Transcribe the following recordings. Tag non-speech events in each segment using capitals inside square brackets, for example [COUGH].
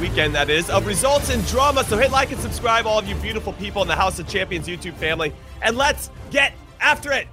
weekend that is of results and drama. So hit like and subscribe, all of you beautiful people in the House of Champions YouTube family, and let's get after it.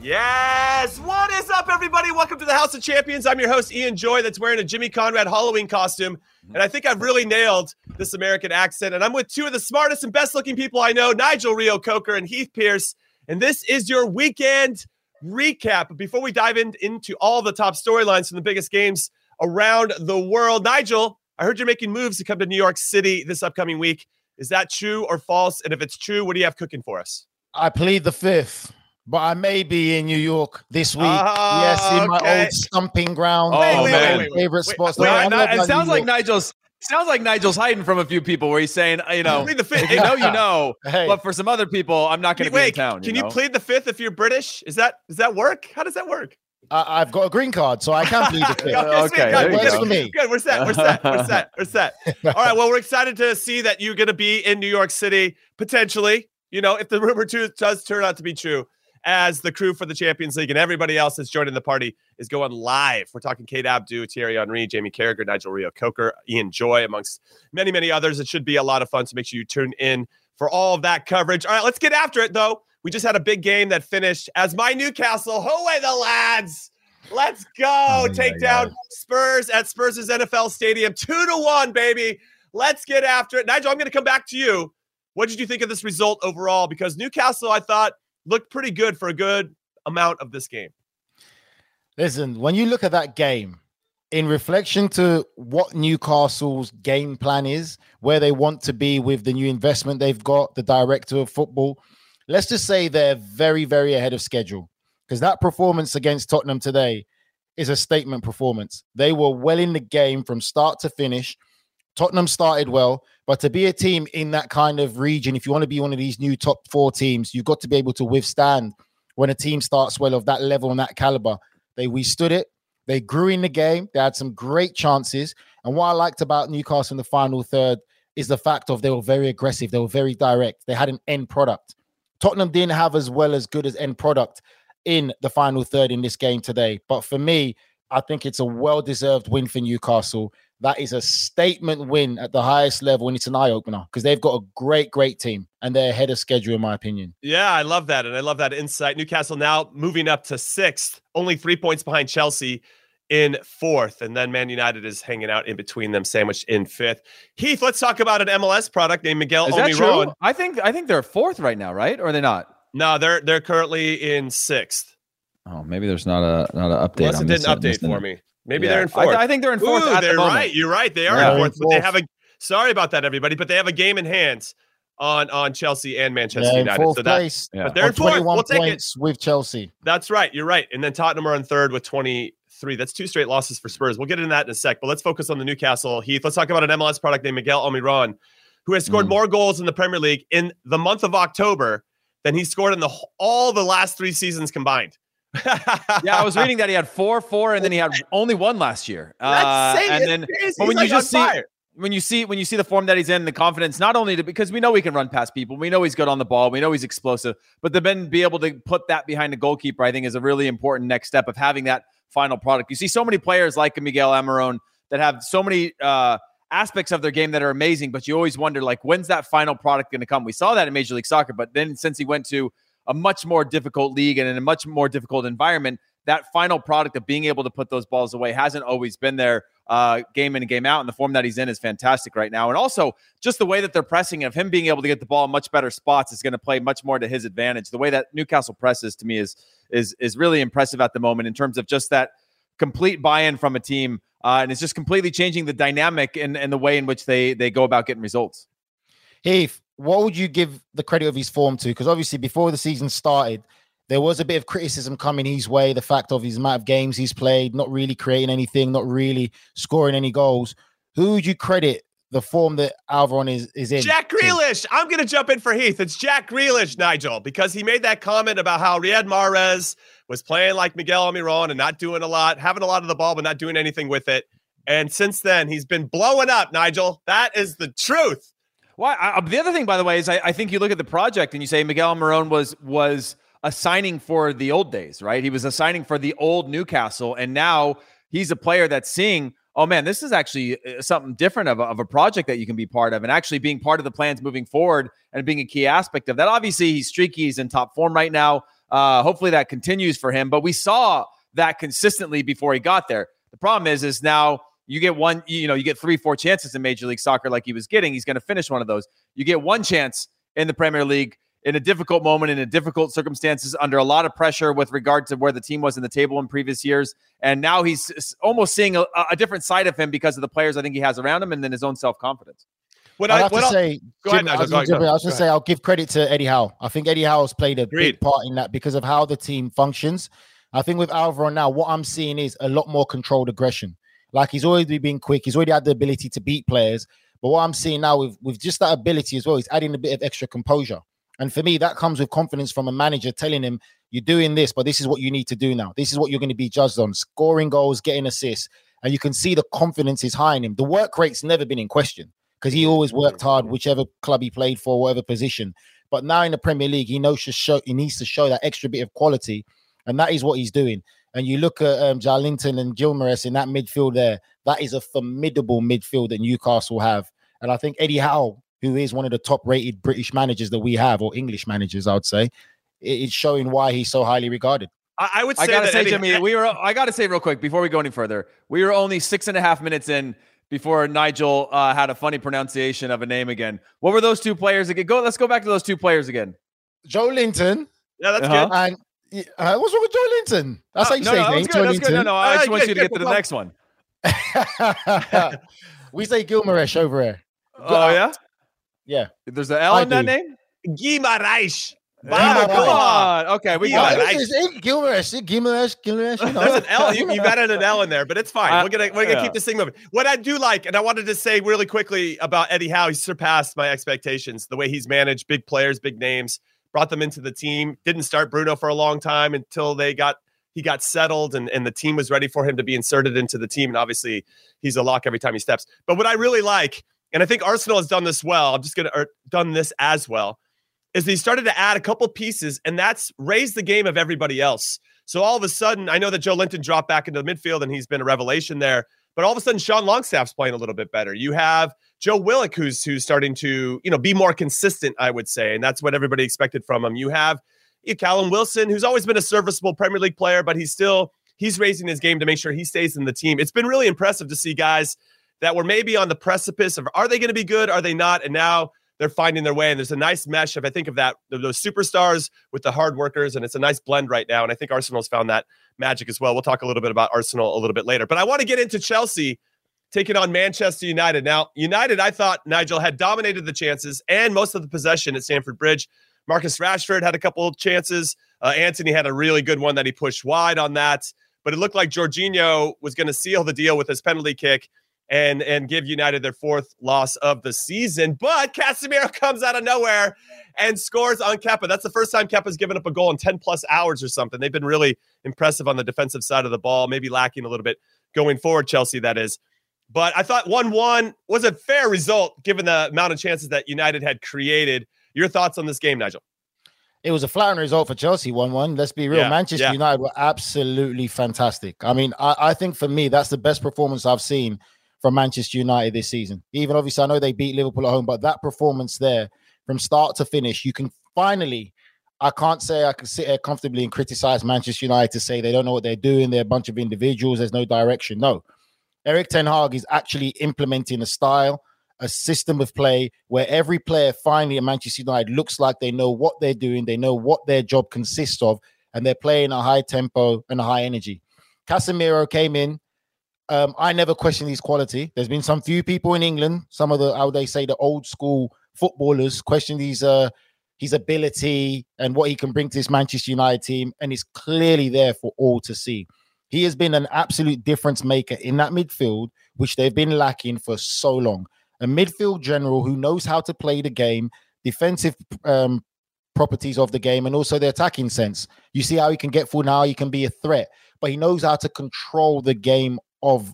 Yes, what is up, everybody? Welcome to the House of Champions. I'm your host Ian Joy, that's wearing a Jimmy Conrad Halloween costume, and I think I've really nailed this American accent. And I'm with two of the smartest and best-looking people I know, Nigel Reo-Coker and Heath Pierce. And this is your weekend recap. Before we dive in, into all the top storylines from the biggest games around the world, Nigel, I heard you're making moves to come to New York City this upcoming week. Is that true or false? And if it's true, what do you have cooking for us? I plead the fifth, but I may be in New York this week. Oh, yes, in ah, my okay. old stomping ground. Oh, one of man. my wait, wait. favorite Wait, spots. wait, No, Wait, I'm not it sounds like York. Nigel's sounds like Nigel's hiding from a few people where he's saying, you know, Plead the fifth. if you know, you know. [LAUGHS] Hey. But for some other people, I'm not going to be in Wait, town. can you, you plead the fifth if you're British? Is that does that work? How does that work? I, I've got a green card, so I can plead the fifth. Okay, sweet. okay, Good, there you good, go. for me. Good. We're set. We're set. We're set. We're set. [LAUGHS] All right. Well, we're excited to see that you're going to be in New York City potentially. You know, if the rumor too does turn out to be true, as the crew for the Champions League and everybody else that's joining the party is going live. We're talking Kate Abdo, Thierry Henry, Jamie Carragher, Nigel Reo-Coker, Ian Joy, amongst many, many others. It should be a lot of fun. So make sure you tune in for all of that coverage. All right, let's get after it though. We just had a big game that finished as my Newcastle. Away the lads. Let's go. Oh, Take my down Spurs at Spurs' NFL Stadium. Two to one, baby. Let's get after it. Nigel, I'm going to come back to you. What did you think of this result overall? Because Newcastle, I thought, looked pretty good for a good amount of this game. Listen, when you look at that game, in reflection to what Newcastle's game plan is, where they want to be with the new investment they've got, the director of football, let's just say they're very, very ahead of schedule. Because that performance against Tottenham today is a statement performance. They were well in the game from start to finish. Tottenham started well, but to be a team in that kind of region, if you want to be one of these new top four teams, you've got to be able to withstand when a team starts well of that level and that caliber. They withstood it. They grew in the game. They had some great chances. And what I liked about Newcastle in the final third is the fact of they were very aggressive. They were very direct. They had an end product. Tottenham didn't have as well as good as end product in the final third in this game today. But for me, I think it's a well-deserved win for Newcastle. That is a statement win at the highest level, and it's an eye opener because they've got a great, great team and they're ahead of schedule, in my opinion. Yeah, I love that. And I love that insight. Newcastle now moving up to sixth, only three points behind Chelsea in fourth. And then Man United is hanging out in between them, sandwiched in fifth. Heath, let's talk about an MLS product named Miguel Is that Almiron. true? I think I think they're fourth right now, right? Or are they not? No, they're they're currently in sixth. Oh, maybe there's not a not an update. Unless it didn't update for me. Maybe Yeah. they're in I, fourth. I think they're in fourth. Ooh, at they're the right. You're right. They are Yeah. in fourth, but they have a. Sorry about that, everybody. But they have a game in hands on on Chelsea and Manchester They're United. fourth So that place. But they're on in fourth. 21 We'll take it. with Chelsea. That's right. You're right. And then Tottenham are in third with 23. That's two straight losses for Spurs. We'll get into that in a sec. But let's focus on the Newcastle Heath. Let's talk about an MLS product named Miguel Almiron, who has scored Mm. more goals in the Premier League in the month of October than he scored in the all the last three seasons combined. [LAUGHS] Yeah, I was reading that he had four, four, and then he had only one last year. [LAUGHS] That's Uh, and then, but when He's you just see fire. when you see when you see the form that he's in, the confidence not only to because we know he can run past people, we know he's good on the ball, we know he's explosive, but to then be able to put that behind the goalkeeper, I think is a really important next step of having that final product. You see so many players like Miguel Almiron that have so many uh, aspects of their game that are amazing, but you always wonder like when's that final product going to come? We saw that in Major League Soccer, but then since he went to a much more difficult league and in a much more difficult environment, that final product of being able to put those balls away hasn't always been there uh, game in and game out. And the form that he's in is fantastic right now. And also, just the way that they're pressing of him being able to get the ball in much better spots is going to play much more to his advantage. The way that Newcastle presses to me is is is really impressive at the moment in terms of just that complete buy-in from a team, uh, and it's just completely changing the dynamic and, and the way in which they they go about getting results. Heath, what would you give the credit of his form to? Because obviously, before the season started, there was a bit of criticism coming his way. The fact of his amount of games he's played, not really creating anything, not really scoring any goals. Who would you credit the form that Almiron is is in? Jack Grealish. I'm going to jump in for Heath. It's Jack Grealish, Nigel, because he made that comment about how Riyad Mahrez was playing like Miguel Almiron and not doing a lot, having a lot of the ball, but not doing anything with it. And since then, he's been blowing up, Nigel. That is the truth. Well, I, uh, the other thing, by the way, is I, I, think you look at the project and you say Miguel Almiron was was signing for the old days, right? He was a signing for the old Newcastle, and now he's a player that's seeing, oh man, this is actually uh, something different of a, of a project that you can be part of, and actually being part of the plans moving forward and being a key aspect of that. Obviously, he's streaky, he's in top form right now. Uh, hopefully, that continues for him. But we saw that consistently before he got there. The problem is, is now you get one, you know, you get three, four chances in Major League Soccer like he was getting. He's going to finish one of those. You get one chance in the Premier League in a difficult moment, in a difficult circumstances, under a lot of pressure with regard to where the team was in the table in previous years. And now he's almost seeing a, a different side of him because of the players I think he has around him and then his own self confidence. What I, have to say, Jim, I was, going to say, I'll give credit to Eddie Howe. I think Eddie Howe has played a Agreed. big part in that because of how the team functions. I think with Alvaro now, what I'm seeing is a lot more controlled aggression. Like he's already been quick, he's already had the ability to beat players. But what I'm seeing now with, with just that ability as well, he's adding a bit of extra composure. And for me, that comes with confidence from a manager telling him, you're doing this, but this is what you need to do now. This is what you're going to be judged on scoring goals, getting assists. And you can see the confidence is high in him. The work rate's never been in question because he always worked hard, whichever club he played for, whatever position. But now in the Premier League, he knows to show he needs to show that extra bit of quality, and that is what he's doing. And you look at um, Joelinton and Guimaraes in that midfield there. That is a formidable midfield that Newcastle have. And I think Eddie Howe who is one of the top rated British managers that we have, or English managers, I would say, it's showing why he's so highly regarded. I, would say I gotta say, Eddie, Jimmy, we were. I gotta say real quick before we go any further, we were only six and a half minutes in before Nigel uh, had a funny pronunciation of a name again. What were those two players again? Go. Let's go back to those two players again. Joelinton. Yeah, that's uh-huh. good. And uh, what's wrong with Joelinton? That's uh, how you no, say no, his name. Good, that's good. No, no, I just want you to get to the next one. [LAUGHS] [LAUGHS] we say Guimaraes over here. Oh yeah. Yeah. There's an L I in do. that name? Guimaraes. Wow, come on. Okay, we got it. It's, it's Guimaraes, eh, eh, Guimaraes, Guimaraes. You [LAUGHS] know. There's an L. You, have added an L in there, but it's fine. Uh, we're gonna we're gonna yeah. keep this thing moving. What I do like, and I wanted to say really quickly about Eddie Howe, he surpassed my expectations. The way he's managed big players, big names, brought them into the team. Didn't start Bruno for a long time until they got he got settled and, and the team was ready for him to be inserted into the team. And obviously, he's a lock every time he steps. But what I really like and I think Arsenal has done this well. I'm just going to done this as well. Is they started to add a couple pieces, and that's raised the game of everybody else. So all of a sudden, I know that Joelinton dropped back into the midfield, and he's been a revelation there. But all of a sudden, Sean Longstaff's playing a little bit better. You have Joe Willock, who's who's starting to you know be more consistent, I would say, and that's what everybody expected from him. You have you Callum Wilson, who's always been a serviceable Premier League player, but he's still he's raising his game to make sure he stays in the team. It's been really impressive to see guys that were maybe on the precipice of are they going to be good? Are they not? And now they're finding their way. And there's a nice mesh if I think of that, those superstars with the hard workers. And it's a nice blend right now. And I think Arsenal's found that magic as well. We'll talk a little bit about Arsenal a little bit later. But I want to get into Chelsea taking on Manchester United. Now, United, I thought Nigel had dominated the chances and most of the possession at Stamford Bridge. Marcus Rashford had a couple of chances. Uh, Antony had a really good one that he pushed wide on that. But it looked like Jorginho was going to seal the deal with his penalty kick and and give United their fourth loss of the season. But Casemiro [LAUGHS] comes out of nowhere and scores on Kepa. That's the first time Kepa's given up a goal in 10 plus hours or something. They've been really impressive on the defensive side of the ball, maybe lacking a little bit going forward, Chelsea, that is. But I thought 1 1 was a fair result given the amount of chances that United had created. Your thoughts on this game, Nigel? It was a flattering result for Chelsea, 1 1. Let's be real. Yeah, Manchester yeah. United were absolutely fantastic. I mean, I, I think for me, that's the best performance I've seen from Manchester United this season. Even obviously, I know they beat Liverpool at home, but that performance there from start to finish, you can finally. I can't say I can sit here comfortably and criticize Manchester United to say they don't know what they're doing. They're a bunch of individuals. There's no direction. No, Erik Ten Hag is actually implementing a style, a system of play where every player finally at Manchester United looks like they know what they're doing, they know what their job consists of, and they're playing a high tempo and a high energy. Casemiro came in. Um, I never question his quality. There's been some few people in England, some of the how they say the old school footballers, question his uh his ability and what he can bring to this Manchester United team, and it's clearly there for all to see. He has been an absolute difference maker in that midfield, which they've been lacking for so long. A midfield general who knows how to play the game, defensive um, properties of the game, and also the attacking sense. You see how he can get forward now, he can be a threat, but he knows how to control the game of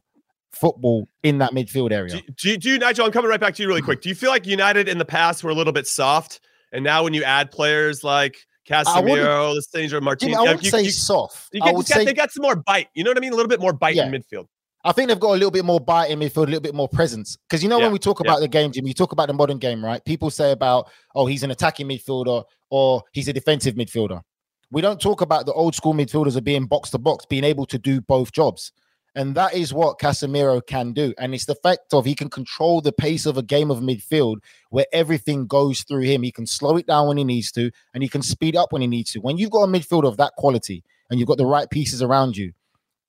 football in that midfield area. Do, do, do you, Nigel, I'm coming right back to you really quick. Do you feel like United in the past were a little bit soft? And now when you add players like Casemiro, Lisandro Martinez, I wouldn't say you, soft. you I would got- say they got some more bite. You know what I mean? A little bit more bite in midfield. I think they've got a little bit more bite in midfield, a little bit more presence. Because you know Yeah, when we talk yeah. about the game, Jim, you talk about the modern game, right? People say about, oh, he's an attacking midfielder or he's a defensive midfielder. We don't talk about the old school midfielders of being box to box, being able to do both jobs. And that is what Casemiro can do. And it's the fact of he can control the pace of a game of midfield where everything goes through him. He can slow it down when he needs to, and he can speed up when he needs to. When you've got a midfield of that quality and you've got the right pieces around you,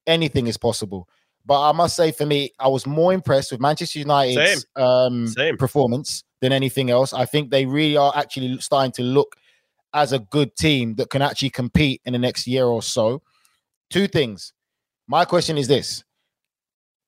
anything is possible. But I must say, for me, I was more impressed with Manchester United's um, Same. performance than anything else. I think they really are actually starting to look as a good team that can actually compete in the next year or so. Two things. My question is this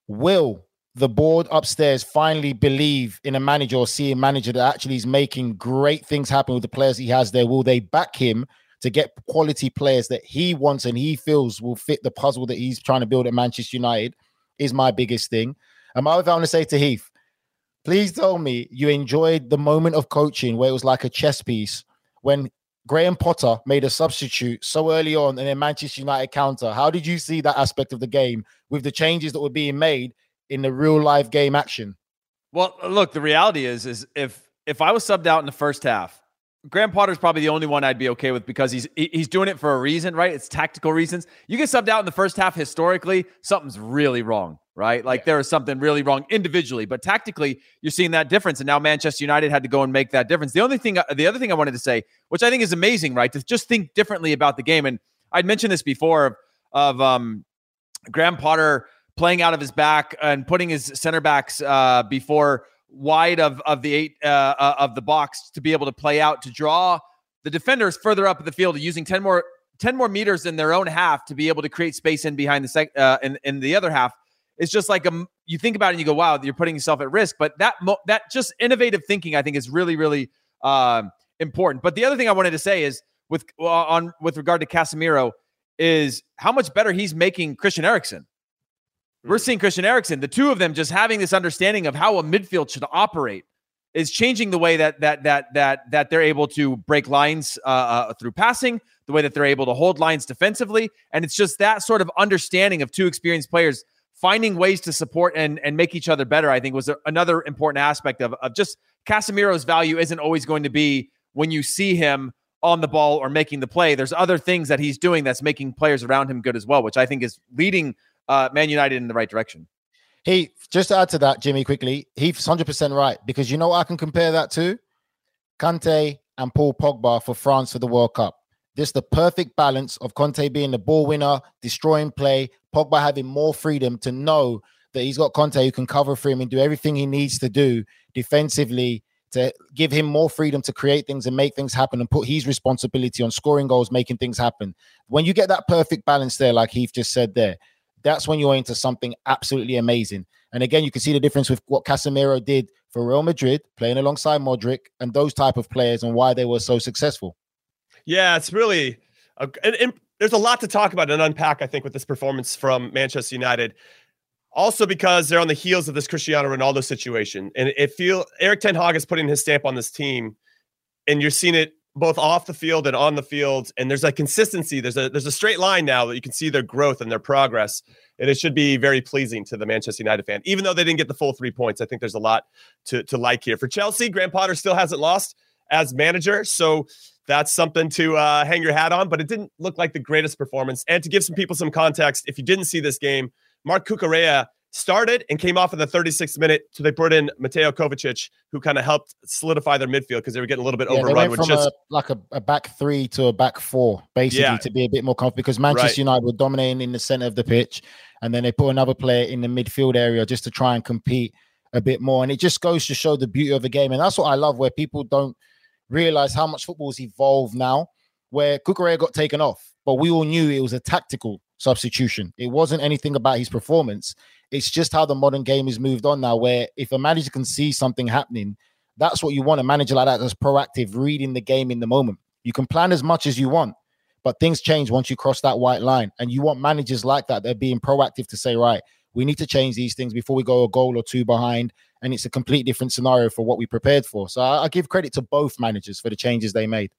Will the board upstairs finally believe in a manager or see a manager that actually is making great things happen with the players he has there? Will they back him to get quality players that he wants and he feels will fit the puzzle that he's trying to build at Manchester United? Is my biggest thing. And my other thing I want to say to Heath, please tell me you enjoyed the moment of coaching where it was like a chess piece when Graham Potter made a substitute so early on and then Manchester United counter. How did you see that aspect of the game with the changes that were being made in the real life game action? Well, look, the reality is, is if if I was subbed out in the first half, Graham Potter's probably the only one I'd be okay with because he's he's doing it for a reason, right? It's tactical reasons. You get subbed out in the first half historically, something's really wrong, right? Like there is something really wrong individually, but tactically, you're seeing that difference. And now Manchester United had to go and make that difference. The only thing, the other thing I wanted to say, which I think is amazing, right, to just think differently about the game. And I'd mentioned this before of, of um, Graham Potter playing out of his back and putting his center backs uh, before wide of of the eight uh, uh, of the box to be able to play out to draw the defenders further up the field, using ten more ten more meters in their own half to be able to create space in behind the sec uh, in in the other half. It's just like a you think about it and you go, wow, you're putting yourself at risk. But that mo- that just innovative thinking, I think, is really really um, important. But the other thing I wanted to say is with on with regard to Casemiro is how much better he's making Christian Eriksen. We're seeing Christian Eriksen, the two of them just having this understanding of how a midfield should operate is changing the way that that that that that they're able to break lines uh, uh, through passing, the way that they're able to hold lines defensively, and it's just that sort of understanding of two experienced players finding ways to support and and make each other better. I think was a, another important aspect of of just Casemiro's value isn't always going to be when you see him on the ball or making the play. There's other things that he's doing that's making players around him good as well, which I think is leading uh, Man United in the right direction. He just to add to that, Jimmy, quickly. He's hundred percent right because you know I can compare that to Kanté and Paul Pogba for France for the World Cup. This the perfect balance of Kanté being the ball winner, destroying play, Pogba having more freedom to know that he's got Kanté who can cover for him and do everything he needs to do defensively to give him more freedom to create things and make things happen and put his responsibility on scoring goals, making things happen. When you get that perfect balance there, like Heath just said there, that's when you're into something absolutely amazing. And again, you can see the difference with what Casemiro did for Real Madrid, playing alongside Modric and those type of players, and why they were so successful. Yeah, it's really, a, and, and there's a lot to talk about and unpack, I think, with this performance from Manchester United. Also because they're on the heels of this Cristiano Ronaldo situation, and it feel Erik Ten Hag is putting his stamp on this team, and you're seeing it both off the field and on the field. And there's a consistency. There's a there's a straight line now that you can see their growth and their progress, and it should be very pleasing to the Manchester United fan. Even though they didn't get the full three points, I think there's a lot to to like here for Chelsea. Graham Potter still hasn't lost as manager, so that's something to uh, hang your hat on. But it didn't look like the greatest performance. And to give some people some context, if you didn't see this game, mark Cucurella started and came off in the 36th minute. So they brought in Mateo Kovacic, who kind of helped solidify their midfield because they were getting a little bit yeah, overrun. They went from just... a, like a, a, back three to a back four, basically, yeah. to be a bit more confident because Manchester right. United were dominating in the center of the pitch. And then they put another player in the midfield area just to try and compete a bit more. And it just goes to show the beauty of the game. And that's what I love, where people don't realize how much football's evolved now, where Cucurella got taken off, but we all knew it was a tactical substitution. It wasn't anything about his performance. It's just how the modern game is moved on now, where if a manager can see something happening, that's what you want a manager like that that's proactive, reading the game in the moment. You can plan as much as you want, but things change once you cross that white line. And you want managers like that. They're being proactive to say, right, we need to change these things before we go a goal or two behind. And it's a complete different scenario for what we prepared for. So I, I give credit to both managers for the changes they made.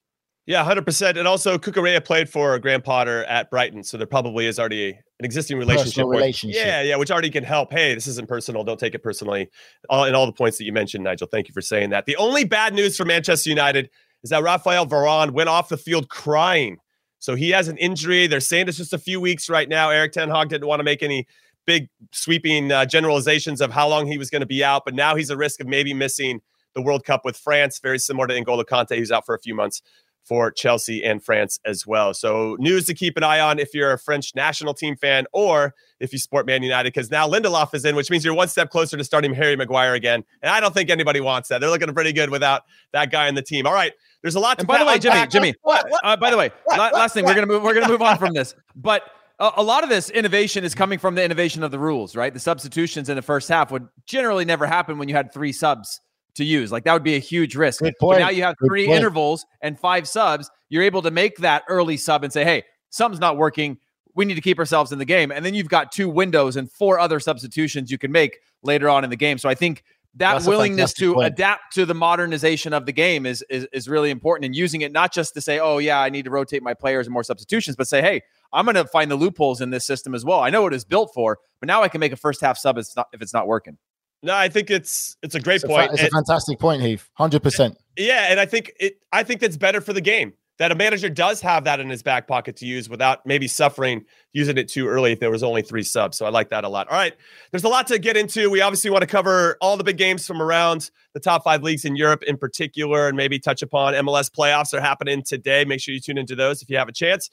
Yeah, hundred percent. And also, Cucurella played for Graham Potter at Brighton, so there probably is already an existing relationship. Where, relationship. Yeah, yeah, which already can help. Hey, this isn't personal. Don't take it personally. All in all the points that you mentioned, Nigel. Thank you for saying that. The only bad news for Manchester United is that Rafael Varane went off the field crying. So he has an injury. They're saying it's just a few weeks right now. Erik Ten Hag didn't want to make any big sweeping uh, generalizations of how long he was going to be out, but now he's a risk of maybe missing the World Cup with France, very similar to N'Golo Kanté, who's out for a few months for Chelsea and France as well. So, news to keep an eye on if you're a French national team fan or if you support Man United, because now Lindelof is in, which means you're one step closer to starting Harry Maguire again. And I don't think anybody wants that. They're looking pretty good without that guy in the team. All right, there's a lot. And by the way, Jimmy, Jimmy. What, what, uh, by the way, what, last thing, we're gonna move. We're gonna move on from this, [LAUGHS] but. A, a lot of this innovation is coming from the innovation of the rules, right? The substitutions in the first half would generally never happen when you had three subs to use. Like that would be a huge risk. But now you have Good three point. intervals and five subs. You're able to make that early sub and say, hey, something's not working. We need to keep ourselves in the game. And then you've got two windows and four other substitutions you can make later on in the game. So I think that That's willingness to point. adapt to the modernization of the game is, is is really important and using it not just to say, oh yeah, I need to rotate my players and more substitutions, but say, hey, I'm going to find the loopholes in this system as well. I know what it's built for, but now I can make a first half sub if it's not, if it's not working. No, I think it's it's a great it's point. A, it's a fantastic point, Heath. Hundred percent. Yeah, and I think it. I think that's better for the game that a manager does have that in his back pocket to use without maybe suffering using it too early if there was only three subs. So I like that a lot. All right, there's a lot to get into. We obviously want to cover all the big games from around the top five leagues in Europe in particular, and maybe touch upon MLS playoffs are happening today. Make sure you tune into those if you have a chance.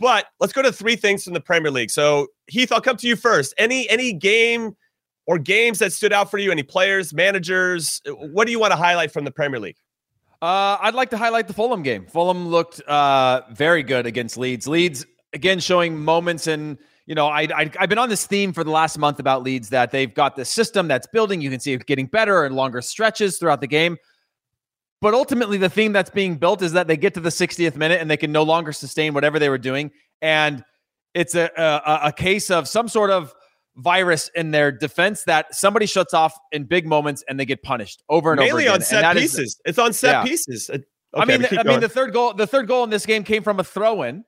But let's go to three things from the Premier League. So Heath, I'll come to you first. Any any game or games that stood out for you? Any players, managers? What do you want to highlight from the Premier League? Uh, I'd like to highlight the Fulham game. Fulham looked uh, very good against Leeds. Leeds again showing moments and you know I, I have been on this theme for the last month about Leeds that they've got the system that's building. You can see it getting better and longer stretches throughout the game. But ultimately, the theme that's being built is that they get to the 60th minute and they can no longer sustain whatever they were doing, and it's a a, a case of some sort of virus in their defense that somebody shuts off in big moments and they get punished over and Mainly over again. on set pieces. Is, it's on set yeah. pieces. Uh, okay, I mean, I mean, the third goal, the third goal in this game came from a throw-in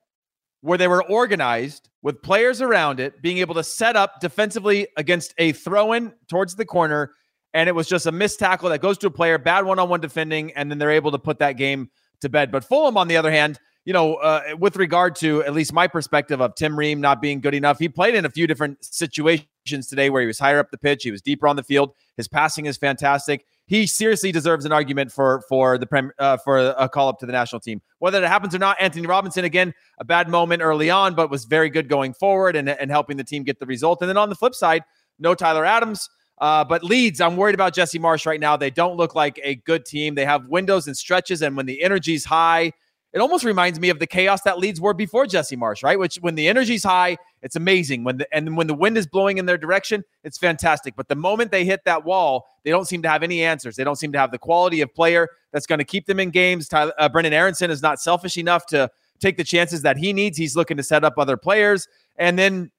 where they were organized with players around it, being able to set up defensively against a throw-in towards the corner, and it was just a missed tackle that goes to a player, bad one-on-one defending, and then they're able to put that game to bed. But Fulham, on the other hand, you know, uh, with regard to at least my perspective of Tim Ream not being good enough, he played in a few different situations today where he was higher up the pitch, he was deeper on the field. His passing is fantastic. He seriously deserves an argument for for the prem, uh, for a call up to the national team. Whether that happens or not, Antonee Robinson again a bad moment early on, but was very good going forward and and helping the team get the result. And then on the flip side, no Tyler Adams. Uh, but Leeds, I'm worried about Jesse Marsch right now. They don't look like a good team. They have windows and stretches, and when the energy's high, it almost reminds me of the chaos that Leeds were before Jesse Marsch, right? Which when the energy's high, it's amazing. When the and when the wind is blowing in their direction, it's fantastic. But the moment they hit that wall, they don't seem to have any answers. They don't seem to have the quality of player that's going to keep them in games. Tyler, uh, Brenden Aaronson is not selfish enough to take the chances that he needs. He's looking to set up other players. And then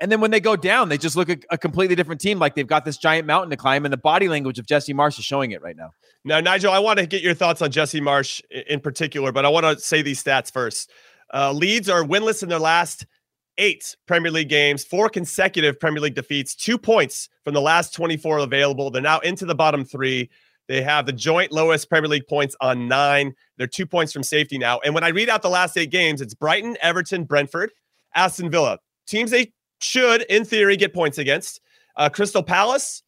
And then when they go down, they just look a, a, completely different team. Like they've got this giant mountain to climb, and the body language of Jesse Marsch is showing it right now. Now, Nigel, I want to get your thoughts on Jesse Marsch in particular, but I want to say these stats first. Uh, Leeds are winless in their last eight Premier League games, four consecutive Premier League defeats, two points from the last 24 available. They're now into the bottom three. They have the joint lowest Premier League points on nine. They're two points from safety now. And when I read out the last eight games, it's Brighton, Everton, Brentford, Aston Villa. Teams they should, in theory, get points against. Uh, Crystal Palace,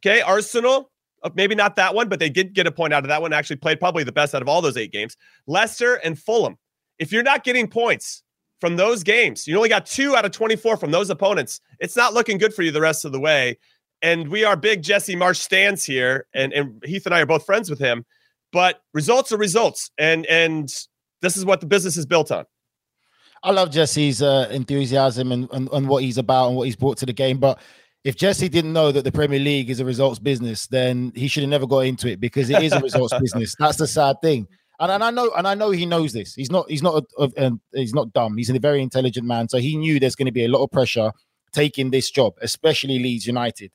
okay, Arsenal, uh, maybe not that one, but they did get a point out of that one. Actually played probably the best out of all those eight games. Leicester and Fulham. If you're not getting points from those games. You only got two out of 24 from those opponents. It's not looking good for you the rest of the way. And we are big Jesse Marsch stands here, and, and Heath and I are both friends with him. But results are results, and and this is what the business is built on. I love Jesse's uh, enthusiasm and, and, and what he's about and what he's brought to the game. But if Jesse didn't know that the Premier League is a results business, then he should have never got into it because it is a results [LAUGHS] business. That's the sad thing and, and I know and I know he knows this. He's not he's not a, a, a, he's not dumb. He's a very intelligent man. So he knew there's going to be a lot of pressure taking this job, especially Leeds United.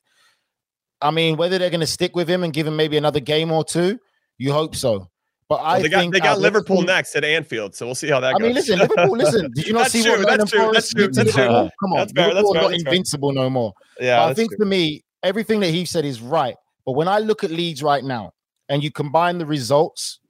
I mean, whether they're going to stick with him and give him maybe another game or two, you hope so. But well, I they got they got Liverpool next at Anfield, so we'll see how that I goes. I mean, listen, Liverpool. Listen, did you not [LAUGHS] see true, what that's true, that's true, that's true. Come on, that's fair, Liverpool that's fair, not invincible no more. Yeah, I think true. for me, everything that he said is right. But when I look at Leeds right now, and you combine the results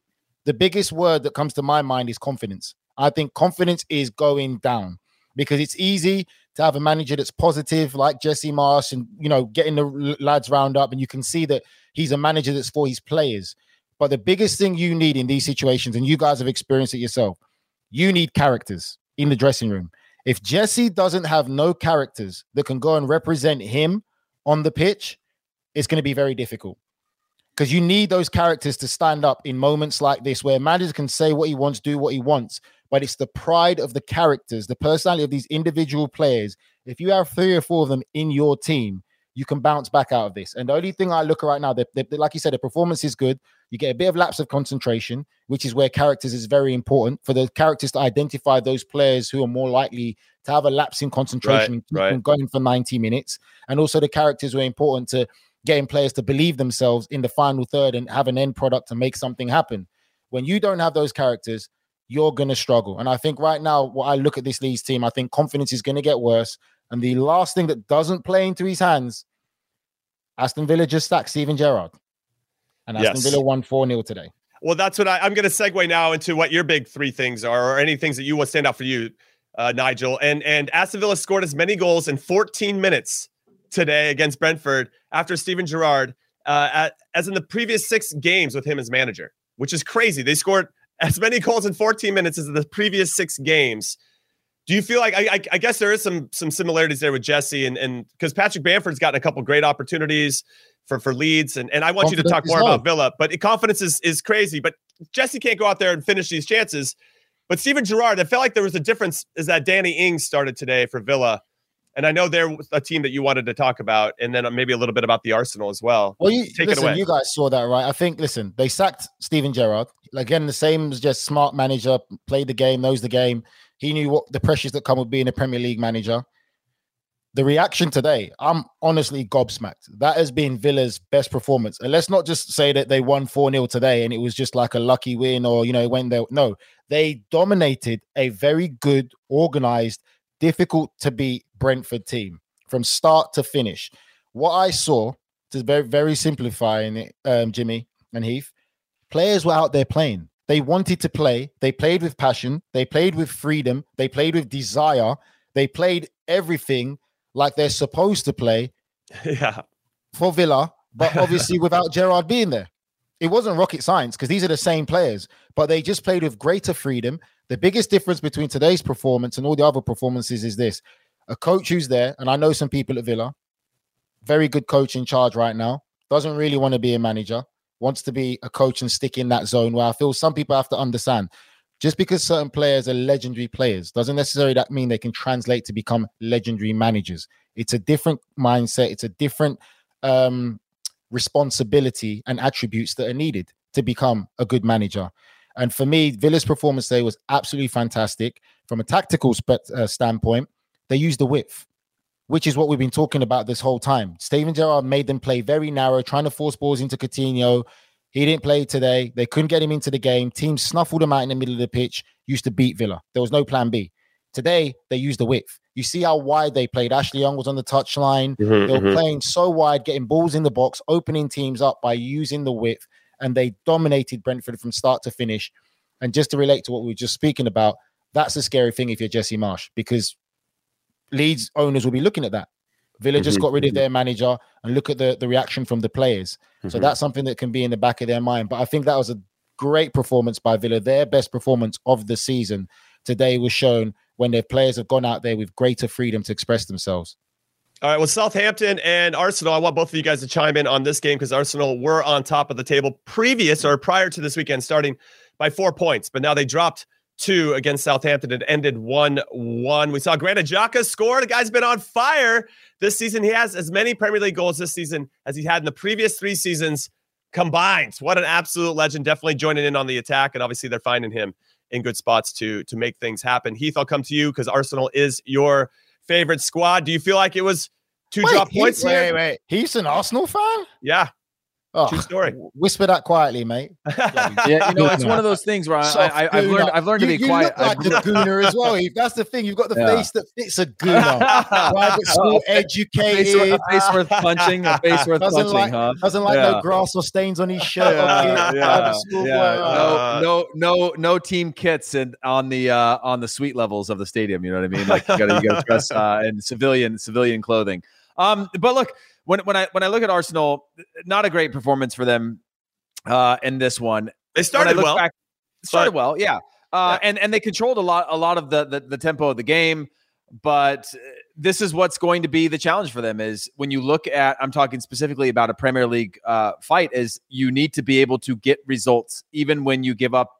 the biggest word that comes to my mind is confidence. I think confidence is going down because it's easy to have a manager that's positive like Jesse Marsch and you know getting the lads round up and you can see that he's a manager that's for his players. But the biggest thing you need in these situations and you guys have experienced it yourself, you need characters in the dressing room. If Jesse doesn't have no characters that can go and represent him on the pitch, it's going to be very difficult because you need those characters to stand up in moments like this where manager can say what he wants, do what he wants, but it's the pride of the characters, the personality of these individual players. If you have three or four of them in your team, you can bounce back out of this. And the only thing I look at right now, they, they, like you said, the performance is good. You get a bit of lapse of concentration, which is where characters is very important for the characters to identify those players who are more likely to have a lapse in concentration right, right. going for 90 minutes. And also the characters were important to getting players to believe themselves in the final third and have an end product to make something happen. When you don't have those characters, you're going to struggle. And I think right now, what I look at this Leeds team, I think confidence is going to get worse. And the last thing that doesn't play into his hands, Aston Villa just sacked Steven Gerrard. And Aston yes. Villa won 4 0 today. Well, that's what I, am going to segue now into what your big three things are, or any things that you want stand out for you, uh, Nigel. And and Aston Villa scored as many goals in 14 minutes today against Brentford after Steven Gerrard, uh, at, as in the previous six games with him as manager, which is crazy. They scored as many goals in 14 minutes as the previous six games. Do you feel like I, I, I guess there is some some similarities there with Jesse and and because Patrick Bamford's gotten a couple great opportunities for for Leeds and and I want confidence you to talk more about Villa, but confidence is is crazy. But Jesse can't go out there and finish these chances. But Steven Gerrard, I felt like there was a difference is that Danny Ings started today for Villa and I know they're a team that you wanted to talk about, and then uh, maybe a little bit about the Arsenal as well. Well, you, Take listen, it away. you guys saw that, right? I think, listen, they sacked Steven Gerrard. Again, the same as just smart manager, played the game, knows the game. He knew what the pressures that come with being a Premier League manager. The reaction today, I'm honestly gobsmacked. That has been Villa's best performance. And let's not just say that they won 4 0 today and it was just like a lucky win or, you know, when they, no, they dominated a very good, organized, difficult to beat Brentford team from start to finish. What I saw, to very very simplifying it, um, Jimmy and Heath, players were out there playing. They wanted to play. They played with passion. They played with freedom. They played with desire. They played everything like they're supposed to play. [LAUGHS] Yeah. For Villa, but [LAUGHS] obviously without Gerrard being there. It wasn't rocket science because these are the same players, but they just played with greater freedom. The biggest difference between today's performance and all the other performances is this a coach who's there, and I know some people at Villa, very good coach in charge right now, doesn't really want to be a manager, wants to be a coach and stick in that zone where I feel some people have to understand just because certain players are legendary players doesn't necessarily that mean they can translate to become legendary managers. It's a different mindset, it's a different um, responsibility and attributes that are needed to become a good manager. And for me, Villa's performance today was absolutely fantastic from a tactical spe- uh, standpoint. They used the width. which is what we've been talking about this whole time. Steven Gerrard made them play very narrow, trying to force balls into Coutinho. He didn't play today. They couldn't get him into the game. Teams snuffled him out in the middle of the pitch, used to beat Villa. There was no plan B. Today, they used the width. You see how wide they played. Ashley Young was on the touchline. Mhm, They were mhm. playing so wide, getting balls in the box, opening teams up by using the width, and they dominated Brentford from start to finish. And just to relate to what we were just speaking about, that's a scary thing if you're Jesse Marsch because Leeds owners will be looking at that. Villa just Mhm, got rid of their manager, and look at the the reaction from the players. So Mhm. that's something that can be in the back of their mind. But I think that was a great performance by Villa. Their best performance of the season today was shown when their players have gone out there with greater freedom to express themselves. All right. Well, Southampton and Arsenal. I want both of you guys to chime in on this game because Arsenal were on top of the table previous or prior to this weekend, starting by four points, but now they dropped two against Southampton. It ended 1 1. We saw Granit Xhaka score. The guy's been on fire this season. He has as many Premier League goals this season as he had in the previous three seasons combined. What an absolute legend. Definitely joining in on the attack. And obviously, they're finding him in good spots to, to make things happen. Heath, I'll come to you because Arsenal is your favorite squad. Do you feel like it was two drop points wait, wait, wait. He's an Arsenal fan? Yeah, Oh, true story. Whisper that quietly, mate. [LAUGHS] Yeah, you know, it's one of those things where I, I, I've learned I've learned to You- be you quiet. Look like the gooner as well. Eve. That's the thing. You've got the Yeah. face that fits a gooner. [LAUGHS] Private school, educated. a face worth [LAUGHS] punching, a face worth Doesn't punching, like- huh? Doesn't like Yeah. no grass or stains on his shirt. Yeah, okay? yeah, school yeah. Uh, no, no, no, no team kits and on the uh, on the suite levels of the stadium. You know what I mean? Like you got to you got to dress uh, in civilian civilian clothing. Um, but look, when when I when I look at Arsenal, not a great performance for them uh, in this one. They started well. back- started but- well, yeah. Uh, and and they controlled a lot a lot of the, the the tempo of the game, but uh, this is what's going to be the challenge for them is when you look at I'm talking specifically about a Premier League uh, fight is you need to be able to get results even when you give up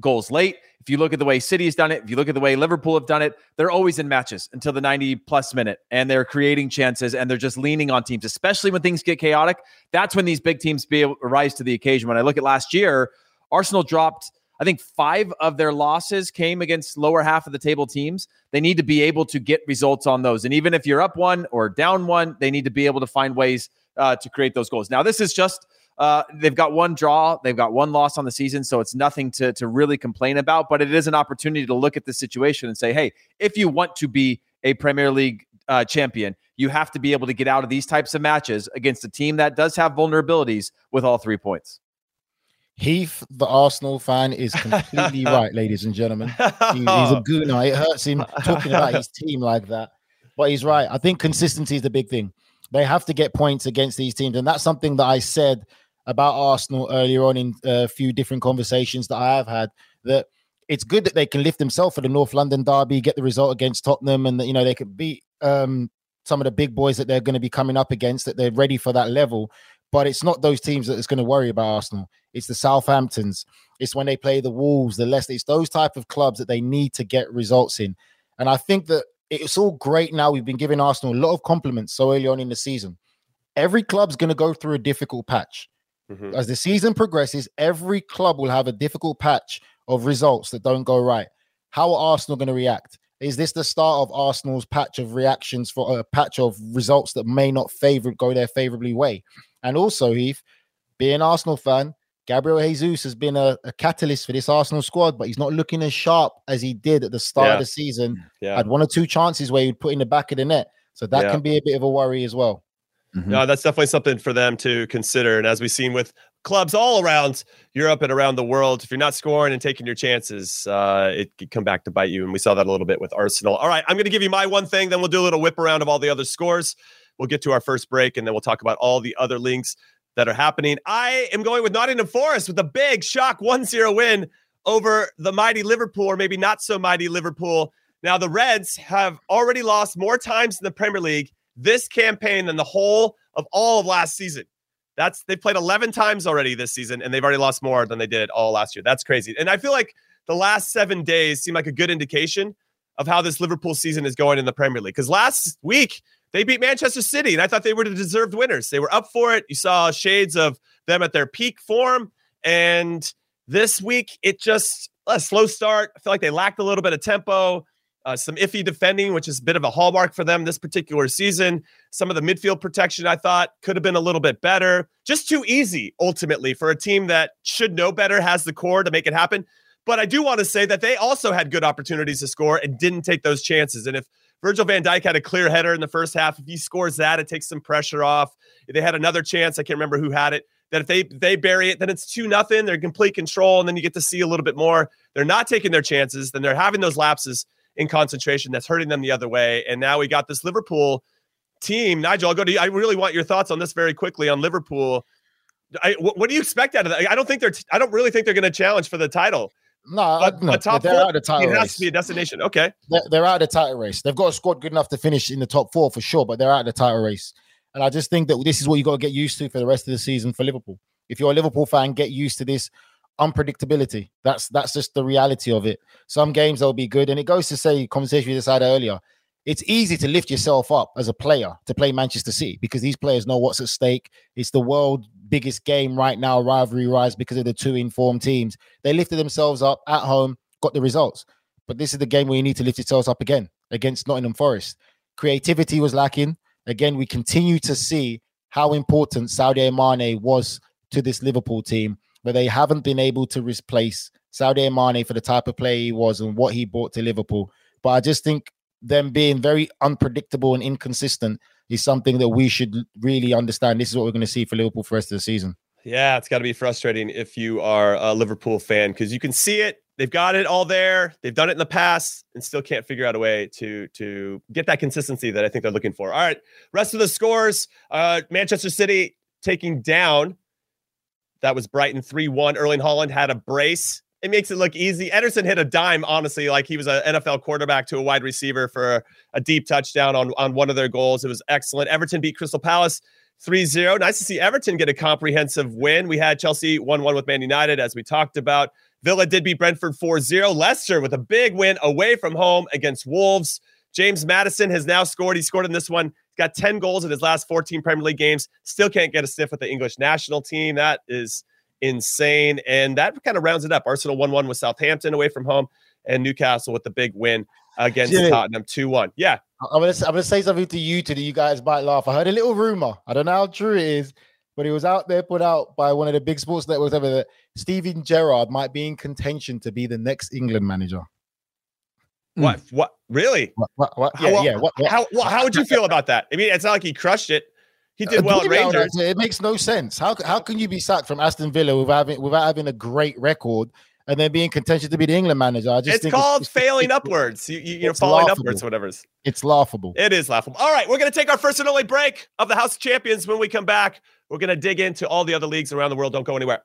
goals late. If you look at the way City has done it, if you look at the way Liverpool have done it, they're always in matches until the 90 plus minute and they're creating chances and they're just leaning on teams, especially when things get chaotic. That's when these big teams be able rise to the occasion. When I look at last year, Arsenal dropped, I think five of their losses came against lower half of the table teams. They need to be able to get results on those. And even if you're up one or down one, they need to be able to find ways uh, to create those goals. Now, this is just uh, they've got one draw, they've got one loss on the season, so it's nothing to to really complain about. But it is an opportunity to look at the situation and say, hey, if you want to be a Premier League uh, champion, you have to be able to get out of these types of matches against a team that does have vulnerabilities with all three points. Heath, the Arsenal fan, is [LAUGHS] completely right, ladies and gentlemen. He- he's a [LAUGHS] gooner. It hurts him talking about his team like that. But he's right. I think consistency is the big thing. They have to get points against these teams. And that's something that I said about Arsenal earlier on in a few different conversations that I have had. That it's good that they can lift themselves for the North London derby, get the result against Tottenham, and that you know they could beat um, some of the big boys that they're going to be coming up against. That they're ready for that level. But it's not those teams that is going to worry about Arsenal. It's the Southamptons. It's when they play the Wolves, the Leicester. It's those type of clubs that they need to get results in. And I think that it's all great now. We've been giving Arsenal a lot of compliments so early on in the season. Every club's going to go through a difficult patch. Mhm. As the season progresses, every club will have a difficult patch of results that don't go right. How are Arsenal going to react? Is this the start of Arsenal's patch of reactions for a patch of results that may not favor go their favorably way? And also, Heath, being an Arsenal fan, Gabriel Jesus has been a, a catalyst for this Arsenal squad, but he's not looking as sharp as he did at the start Yeah. of the season. Yeah. Had one or two chances where he'd put in the back of the net. So that Yeah. can be a bit of a worry as well. No, that's definitely something for them to consider. And as we've seen with clubs all around Europe and around the world, if you're not scoring and taking your chances, uh, it could come back to bite you. And we saw that a little bit with Arsenal. All right, I'm going to give you my one thing, then we'll do a little whip around of all the other scores. We'll get to our first break, and then we'll talk about all the other links that are happening. I am going with Nottingham Forest with a big shock 1 0 win over the mighty Liverpool, or maybe not so mighty Liverpool. Now, the Reds have already lost more times in the Premier League this campaign than the whole of all of last season. That's they've played 11 times already this season, and they've already lost more than they did all last year. That's crazy. And I feel like the last seven days seem like a good indication of how this Liverpool season is going in the Premier League. Because last week they beat Manchester City, and I thought they were the deserved winners. They were up for it. You saw shades of them at their peak form, and this week it just a slow start. I feel like they lacked a little bit of tempo. Uh, some iffy defending, which is a bit of a hallmark for them this particular season. Some of the midfield protection I thought could have been a little bit better. Just too easy, ultimately, for a team that should know better, has the core to make it happen. But I do want to say that they also had good opportunities to score and didn't take those chances. And if Virgil van Dijk had a clear header in the first half, if he scores that, it takes some pressure off. If they had another chance, I can't remember who had it. That if they they bury it, then it's two nothing. They're in complete control, and then you get to see a little bit more. They're not taking their chances. Then they're having those lapses in concentration that's hurting them the other way. And now we got this Liverpool team. Nigel, I'll go to you. I really want your thoughts on this very quickly on Liverpool. I, what, what, do you expect out of that? I don't think they're. I don't really think they're going to challenge for the title. No, but, no, but top they're four, out of the title it has race. to be a destination. Okay, They're, they're out of the title race. They've got a squad good enough to finish in the top four for sure, but they're out of the title race. And I just think that this is what you got to get used to for the rest of the season for Liverpool. If you're a Liverpool fan, get used to this unpredictability. That's that's just the reality of it. Some games they'll be good, and it goes to say conversation we just had earlier. It's easy to lift yourself up as a player to play Manchester City because these players know what's at stake. It's the world biggest game right now, rivalry rise because of the two informed teams. They lifted themselves up at home, got the results. But this is the game where you need to lift yourselves up again against Nottingham Forest. Creativity was lacking. Again, we continue to see how important Sadio Mane was to this Liverpool team, but they haven't been able to replace Sadio Mane for the type of player he was and what he brought to Liverpool. But I just think them being very unpredictable and inconsistent is something that we should really understand. This is what we're going to see for Liverpool for the rest of the season. Yeah, it's got to be frustrating if you are a Liverpool fan because you can see it. They've got it all there. They've done it in the past and still can't figure out a way to to get that consistency that I think they're looking for. All right, rest of the scores: uh, Manchester City taking down. That was Brighton three one. Erling Haaland had a brace. It makes it look easy. Ederson hit a dime, honestly, like he was an NFL quarterback to a wide receiver for a deep touchdown on, on one of their goals. It was excellent. Everton beat Crystal Palace 3 0. Nice to see Everton get a comprehensive win. We had Chelsea 1 1 with Man United, as we talked about. Villa did beat Brentford 4 0. Leicester with a big win away from home against Wolves. James Maddison has now scored. He scored in this one. He's got 10 goals in his last 14 Premier League games. Still can't get a sniff with the English national team. That is insane. And that kind of rounds it up. Arsenal 1 1 with Southampton away from home, and Newcastle with the big win against Jimmy. Tottenham 2 1. Yeah. I'm gonna I'm gonna say something to you to that you guys might laugh. I heard a little rumor. I don't know how true it is, but it was out there put out by one of the big sports networks ever that Steven Gerrard might be in contention to be the next England manager. What? What? Really? What? What? what yeah, How, yeah. What, what, How, well, how would you feel about that? I mean, it's not like he crushed it. He did Uh, well at put it out Rangers. It makes no sense. How how can you be sacked from Aston Villa without having without having a great record and then being in contention to be the England manager? I just It's called it's, failing it's, upwards. You, you, you're falling laughable. upwards, whatever. It's laughable. It is laughable. All right, we're going to take our first and only break of the House of Champions. When we come back, we're going to dig into all the other leagues around the world. Don't go anywhere.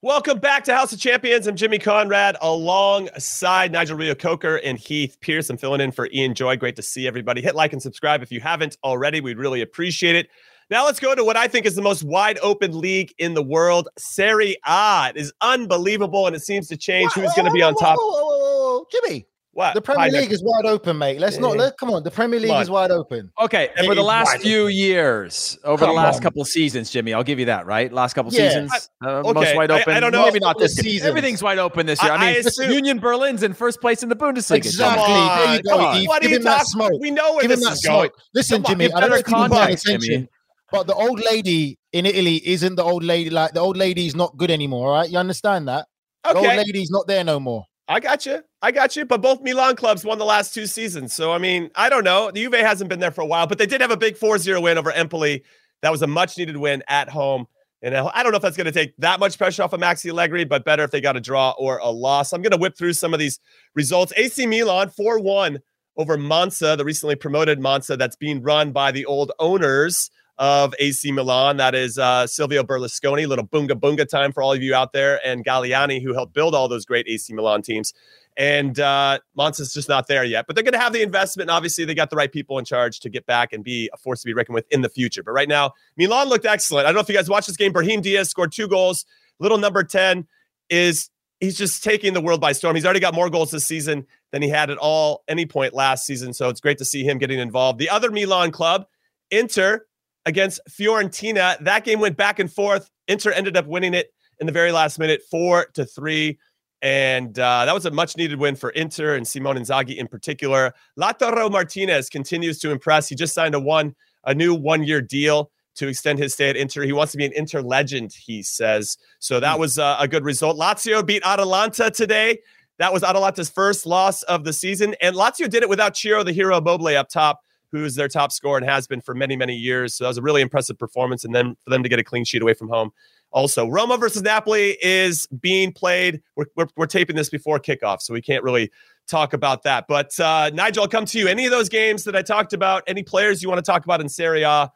Welcome back to House of Champions. I'm Jimmy Conrad alongside Nigel Reo-Coker and Heath Pearce. I'm filling in for Ian Joy. Great to see everybody. Hit like and subscribe if you haven't already. We'd really appreciate it. Now let's go to what I think is the most wide open league in the world. Serie A. It is unbelievable, and it seems to change who's going to be on top. Whoa, whoa, whoa, whoa, Jimmy, What? the Premier Hi, League is wide open, mate. Let's not Yeah. let come on. The Premier League on. is wide open. Okay, and It for the last wide few years, over Come the last on. couple of seasons, Jimmy, I'll give you that, right? Last couple Yeah. seasons, uh, okay, most wide open. I don't know. Maybe not this season. Everything's wide open this year. I- I, mean, I assume- Union Berlin's in first place in the Bundesliga. Exactly. Jimmy. Come There you go, come on. Heath. What are Give you him that talking- smoke. We know where Give this him that is going. smoke. Listen, on, Jimmy, I don't know better if you've paying Jimmy. attention, but the old lady in Italy isn't the old lady. Like the old lady's not good anymore, right? You understand that? Okay. The old lady's not there no more. I got you. I got you. But both Milan clubs won the last two seasons. So, I mean, I don't know. The Juve hasn't been there for a while, but they did have a big 4 0 win over Empoli. That was a much needed win at home. And I don't know if that's going to take that much pressure off of Maxi Allegri, but better if they got a draw or a loss. I'm going to whip through some of these results. AC Milan 4 1 over Monza, the recently promoted Monza that's being run by the old owners of AC Milan. That is uh, Silvio Berlusconi. Little bunga bunga time for all of you out there, and Galliani, who helped build all those great AC Milan teams. And uh, Monza's just not there yet, but they're going to have the investment. And obviously, they got the right people in charge to get back and be a force to be reckoned with in the future. But right now, Milan looked excellent. I don't know if you guys watched this game. Brahim Diaz scored two goals. Little number 10 is he's just taking the world by storm. He's already got more goals this season than he had at all any point last season. So it's great to see him getting involved. The other Milan club, Inter against Fiorentina. That game went back and forth. Inter ended up winning it in the very last minute, four to three. And uh, that was a much needed win for Inter and Simone Inzaghi in particular. Lautaro Martinez continues to impress. He just signed a one, a new one year deal to extend his stay at Inter. He wants to be an Inter legend, he says. So that was uh, a good result. Lazio beat Atalanta today. That was Atalanta's first loss of the season. And Lazio did it without Ciro, the hero Mobley up top, who's their top scorer and has been for many, many years. So that was a really impressive performance. And then for them to get a clean sheet away from home. Also, Roma versus Napoli is being played. We're, we're, we're taping this before kickoff, so we can't really talk about that. But uh, Nigel, I'll come to you. Any of those games that I talked about, any players you want to talk about in Serie A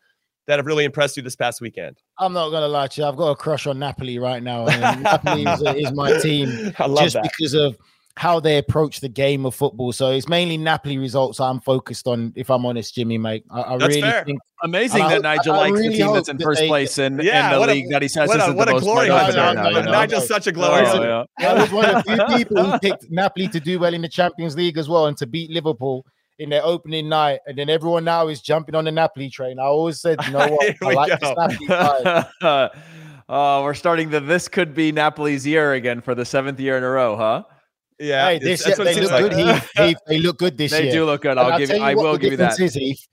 that have really impressed you this past weekend? I'm not gonna lie to you. I've got a crush on Napoli right now. And [LAUGHS] Napoli is, is my team I love just that. because of how they approach the game of football. So it's mainly Napoli results I'm focused on. If I'm honest, Jimmy, mate, I, I That's really fair. think Amazing I that hope- Nigel I likes really the team that's in that first they- place in, Yeah, in the what a- league that he says What is a, the what a most glory wide I open know, right I now, know, you know? Nigel's such a glory. Oh, So- I was one of the few [LAUGHS] people who picked Napoli to do well in the Champions League as well and to beat Liverpool in their opening night. And then everyone now is jumping on the Napoli train. I always said, you know [LAUGHS] what? I like go. this Napoli [LAUGHS] side. oh, uh, we're starting the this could be Napoli's year again for the seventh year in a row, huh? Yeah, Hey, this that's they look like. good. Heath, [LAUGHS] Heath, they look good this They year. They do look good. And I'll give you. tell I will give you that. Heath,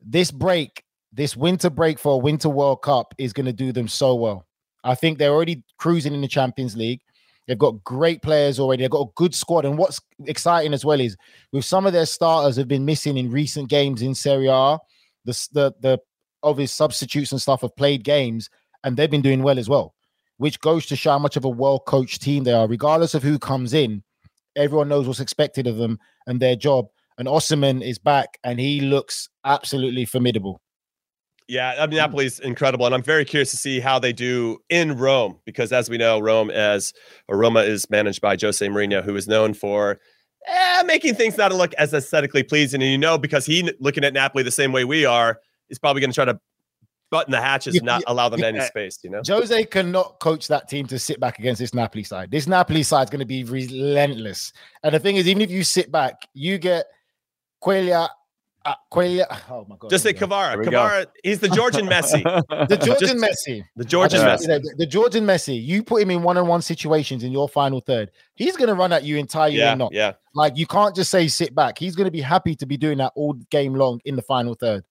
this break, this winter break for a winter World Cup is going to do them so well. I think they're already cruising in the Champions League. They've got great players already. They've got a good squad. And what's exciting as well is with some of their starters have been missing in recent games in Serie A, the the the obvious substitutes and stuff have played games and they've been doing well as well, which goes to show how much of a well coached team they are, regardless of who comes in. Everyone knows what's expected of them and their job. And Osimhen is back and he looks absolutely formidable. Yeah, I mean, incredible, and I'm very curious to see how they do in Rome because, as we know, Rome as Roma is managed by Jose Mourinho, who is known for eh, making things not look as aesthetically pleasing. And you know, because he looking at Napoli the same way we are, is probably going to try to button the hatches You- and not you- allow them you- any space. You know, Jose cannot coach that team to sit back against this Napoli side. This Napoli side is going to be relentless. And the thing is, even if you sit back, you get Quelia. Uh, Quelia. Oh my god! just say here we go. Kvara. Go. Kvara, he's the Georgian Messi. [LAUGHS] the Georgian Just- Messi. The Georgian I Yeah. just- Messi. The, the Georgian Messi. You put him in one-on-one situations in your final third. He's going to run at you entirely. Yeah, not. yeah. Like you can't just say sit back. He's going to be happy to be doing that all game long in the final third.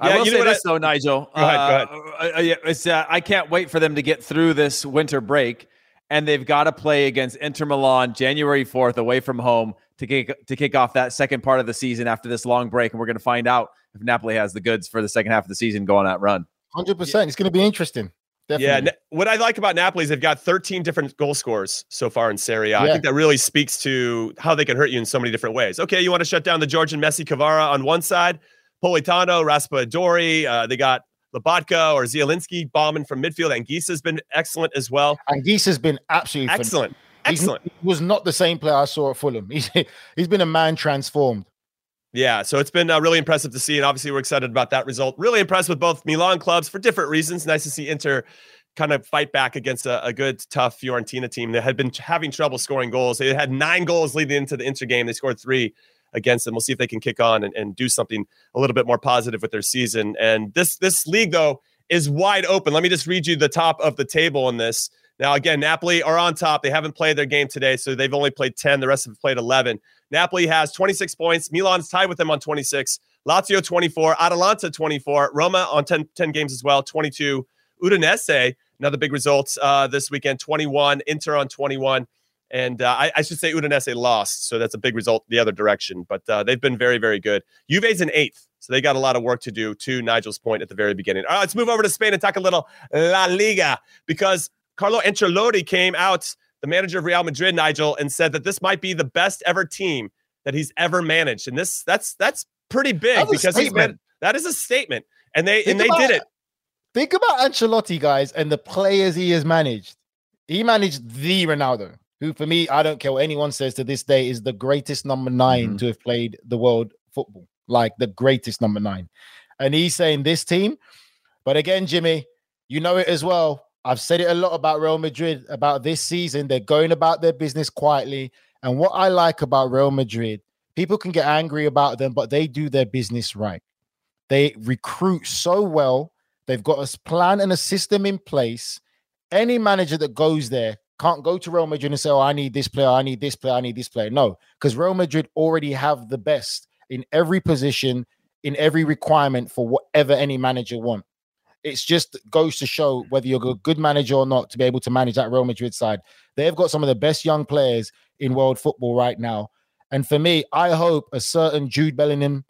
I will you know say what this though, Nigel. Go ahead, go Uh, uh, it's, uh, I can't wait for them to get through this winter break, and they've got to play against Inter Milan January fourth away from home to kick to kick off that second part of the season after this long break, and we're going to find out if Napoli has the goods for the second half of the season go on that run. Hundred percent. It's going to be interesting. Definitely. Yeah, what I like about Napoli is they've got 13 different goal scorers so far in Serie A. I Yeah. think that really speaks to how they can hurt you in so many different ways. Okay, you want to shut down the Georgian Messi Kvara on one side, Politano, Raspadori, uh, they got Lobotka or Zielinski bombing from midfield, and has been excellent as well. And has been absolutely. Excellent. He's- Excellent. He was not the same player I saw at Fulham. [LAUGHS] He's he's been a man transformed. Yeah, so it's been uh, really impressive to see, and obviously we're excited about that result. Really impressed with both Milan clubs for different reasons. Nice to see Inter kind of fight back against a, a good, tough Fiorentina team that had been having trouble scoring goals. They had nine goals leading into the Inter game. They scored three against them. We'll see if they can kick on and, and do something a little bit more positive with their season. And this this league though is wide open. Let me just read you the top of the table in this. Now, again, Napoli are on top. They haven't played their game today, so they've only played 10. The rest have played 11. Napoli has 26 points. Milan's tied with them on 26. Lazio 24. Atalanta 24. Roma on 10, 10 games as well, 22. Udinese, another big result uh, this weekend, 21. Inter on 21. And uh, I, I should say Udinese lost, so that's a big result the other direction. But uh, they've been very, very good. Juve's in eighth, so they got a lot of work to do. To Nigel's point at the very beginning. All right, let's move over to Spain and talk a little La Liga because Carlo Ancelotti came out, the manager of Real Madrid, Nigel, and said that this might be the best ever team that he's ever managed. And this that's that's pretty big That's because he's man- that is a statement. And they Think and they about did it. Think about Ancelotti, guys, and the players he has managed. He managed the Ronaldo, who, for me, I don't care what anyone says to this day, is the greatest number 9 mm-hmm. to have played the world football, like the greatest number nine. And he's saying this team. But again, Jimmy, you know it as well. I've said it a lot about Real Madrid about this season. They're going about their business quietly. And what I like about Real Madrid, people can get angry about them, but they do their business right. They recruit so well. They've got a plan and a system in place. Any manager that goes there can't go to Real Madrid and say, Oh, I need this player, I need this player, I need this player. No, because Real Madrid already have the best in every position, in every requirement for whatever any manager want. It's just goes to show whether you're a good manager or not to be able to manage that Real Madrid side. They've got some of the best young players in world football right now. And for me, I hope a certain Jude Bellingham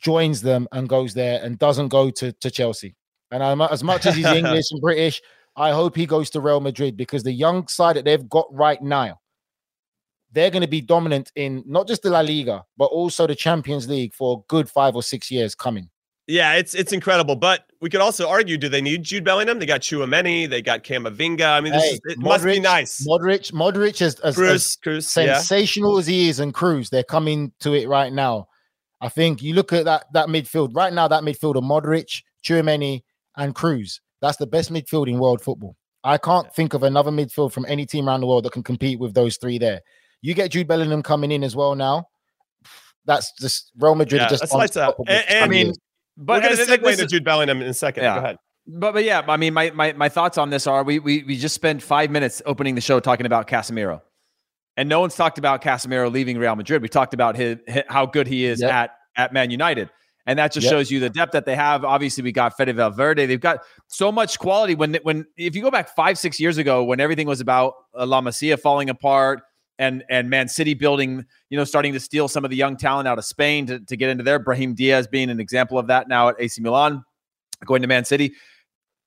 joins them and goes there and doesn't go to, to Chelsea. And I'm, as much as he's [LAUGHS] English and British, I hope he goes to Real Madrid because the young side that they've got right now, they're going to be dominant in not just the La Liga, but also the Champions League for a good five or six years coming. Yeah, it's it's incredible. But we could also argue: Do they need Jude Bellingham? They got Tchouameni, they got Camavinga. I mean, this Hey, is, it must be nice. Modric, Modric, as, as, as Kroos, Kroos, yeah. sensational as he is, and Kroos, they're coming to it right now. I think you look at that that midfield right now. That midfield of Modric, Tchouameni, and Kroos. That's the best midfield in world football. I can't think of another midfield from any team around the world that can compete with those three there. You get Jude Bellingham coming in as well now. That's just Real Madrid. Yeah, just that's lights out. unstoppable. And- and- I mean, But but we're going to th- th- segue this into Jude Bellingham in a second. Yeah. Go ahead. But but yeah, I mean, my my my thoughts on this are we we we just spent five minutes opening the show talking about Casemiro, and no one's talked about Casemiro leaving Real Madrid. We talked about his, hi- how good he is Yep. at at Man United, and that just Yep. shows you the depth that they have. Obviously, we got Fede Valverde. They've got so much quality. When when if you go back five six years ago, when everything was about La Masia falling apart. And, and Man City building, you know, starting to steal some of the young talent out of Spain to, to get into there. Brahim Diaz being an example of that now at AC Milan, going to Man City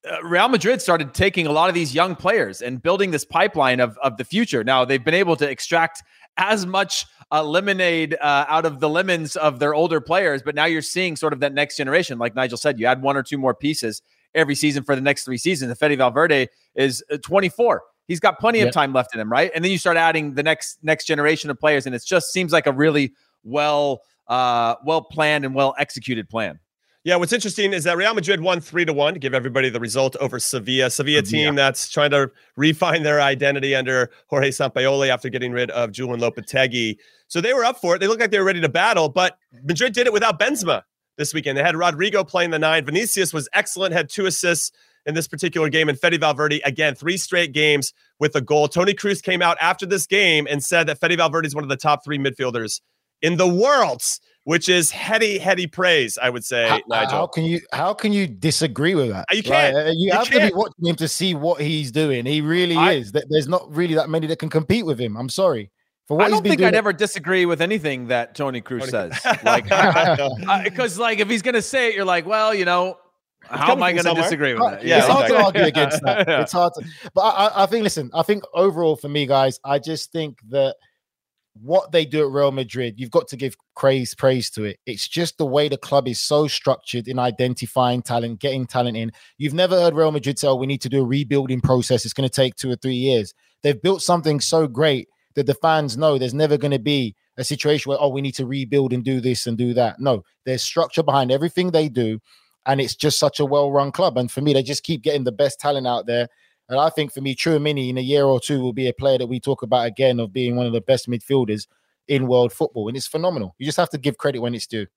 uh, Real Madrid started taking a lot of these young players and building this pipeline of, of the future. Now they've been able to extract as much uh, lemonade uh, out of the lemons of their older players, but now you're seeing sort of that next generation. Like Nigel said, you add one or two more pieces every season for the next three seasons. And Fede Valverde is uh, 24. He's got plenty Yep. of time left in him, right? And then you start adding the next next generation of players, and it just seems like a really well uh, well planned and well executed plan. Yeah, what's interesting is that Real Madrid won three to one to give everybody the result over Sevilla. Sevilla team that's trying to refine their identity under Jorge Sampaoli after getting rid of Julen Lopetegui. So they were up for it. They looked like they were ready to battle, but Madrid did it without Benzema this weekend. They had Rodrygo playing the nine. Vinicius was excellent, had two assists in this particular game. And Fede Valverde, again, three straight games with a goal. Toni Kroos came out after this game and said that Fede Valverde is one of the top three midfielders in the world, which is heady, heady praise, I would say, How, Nigel. how can you how can you disagree with that? You can't. Right? Uh, You, You have to can't. be watching him to see what he's doing. He really I- is. There's not really that many that can compete with him. I'm sorry for what I don't think doing. I'd ever disagree with anything that Toni Kroos Tony- says. Like, [LAUGHS] because [LAUGHS] like if he's gonna say it, you're like, well, you know, How am I going to disagree with that? Yeah, it's hard to argue against that. Yeah. [LAUGHS] It's hard to, but I, I- I think. Listen, I think overall for me, guys, I just think that what they do at Real Madrid, you've got to give praise praise to it. It's just the way the club is so structured in identifying talent, getting talent in. You've never heard Real Madrid say, "Oh, we need to do a rebuilding process. It's going to take two or three years." They've built something so great that the fans know there's never going to be a situation where, "Oh, we need to rebuild and do this and do that." No, there's structure behind everything they do, and it's just such a well-run club. And for me, they just keep getting the best talent out there. And I think for me, Tchouameni in a year or two will be a player that we talk about again of being one of the best midfielders in world football. And it's phenomenal. You just have to give credit when it's due.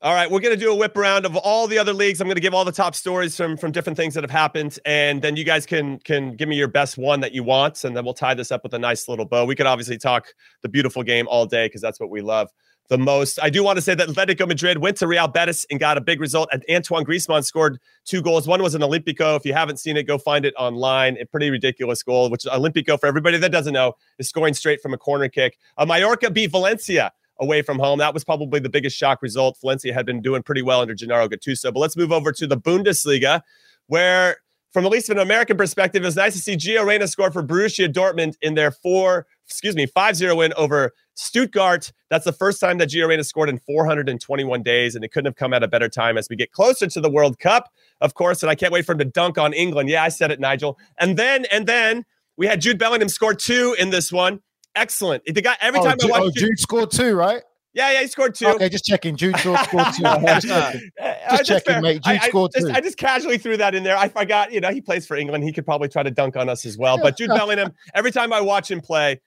All right, we're going to do a whip around of all the other leagues. I'm going to give all the top stories from from different things that have happened, and then you guys can can give me your best one that you want, and then we'll tie this up with a nice little bow. We could obviously talk the beautiful game all day because that's what we love the most. I do want to say that Atletico Madrid went to Real Betis and got a big result. And Antoine Griezmann scored two goals. One was an Olympico. If you haven't seen it, go find it online. A pretty ridiculous goal, which Olympico, for everybody that doesn't know, is scoring straight from a corner kick. Uh, Mallorca beat Valencia away from home. That was probably the biggest shock result. Valencia had been doing pretty well under Gennaro Gattuso. But let's move over to the Bundesliga, where, from at least an American perspective, it was nice to see Gio Reyna score for Borussia Dortmund in their four, excuse me, 5-0 win over Stuttgart. That's the first time that Gio Reyna scored in 421 days, and it couldn't have come at a better time as we get closer to the World Cup, of course. And I can't wait for him to dunk on England. Yeah, I said it, Nigel. And then, and then we had Jude Bellingham score two in this one. Excellent. The guy every oh, time Jude, I oh, watch Jude, Jude scored two, right? yeah, yeah, he scored two. Okay, just checking. Jude scored, scored two. [LAUGHS] just checking. Just checking, mate. Jude I scored just, two. I just casually threw that in there. I forgot, you know, he plays for England. He could probably try to dunk on us as well. But Jude [LAUGHS] Bellingham, every time I watch him play,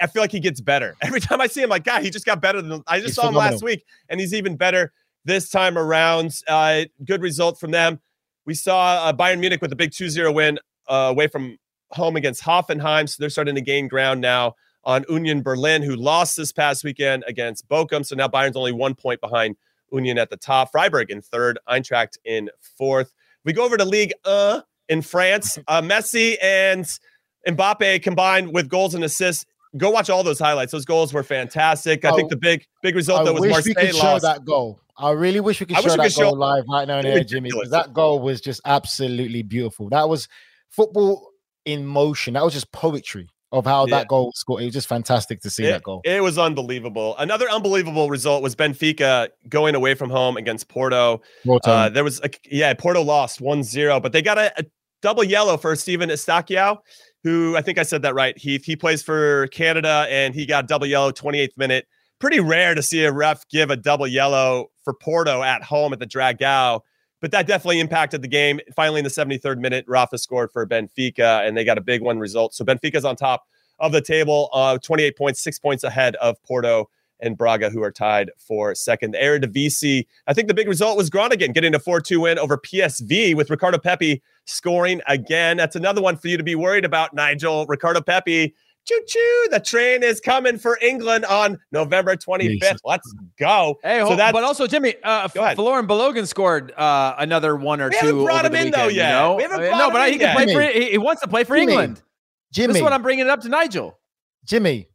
I feel like he gets better. [LAUGHS] Every time I see him, like, God, he just got better than I just He's saw him last week, and he's even better this time around. Uh, good result from them. We saw uh, Bayern Munich with a big 2-0 win uh, away from home against Hoffenheim. So they're starting to gain ground now on Union Berlin, who lost this past weekend against Bochum. So now Bayern's only one point behind Union at the top. Freiburg in third, Eintracht in fourth. We go over to League uh in France. Uh, Messi and Mbappe combined with goals and assists. Go watch all those highlights. Those goals were fantastic. I Oh, think the big big result I though was wish Marseille we could show that goal. I really wish we could I show that could show- goal live right now and there, Jimmy. Because that goal was just absolutely beautiful. That was football in motion. That was just poetry of how Yeah. that goal was scored. It was just fantastic to see It, that goal. it was unbelievable. Another unbelievable result was Benfica going away from home against Porto. Uh, there was a, yeah, Porto lost 1-0, but they got a, a double yellow for Stephen Eustaquio, who I think I said that right. Heath. He plays for Canada and he got double yellow 28th minute. Pretty rare to see a ref give a double yellow for Porto at home at the Dragao, but that definitely impacted the game. Finally, in the 73rd minute, Rafa scored for Benfica and they got a big one result. So Benfica's on top of the table, uh, 28 points, six points ahead of Porto and Braga, who are tied for second. The Eredivisie, I think the big result was Groningen getting a 4-2 win over PSV with Ricardo Pepi scoring again. That's another one for you to be worried about, Nigel. Ricardo Pepi, choo-choo, the train is coming for England on November 25th. Let's go. Hey, so ho- that's but also Jimmy, uh, Go ahead. Folarin Balogun scored uh, another one or We two. haven't brought over him the in, though, yet. You know? We haven't Uh, brought no, him but in he can yet. play for. He, he wants to play for Jimmy. England. Jimmy, This is what I'm bringing it up to Nigel. Jimmy,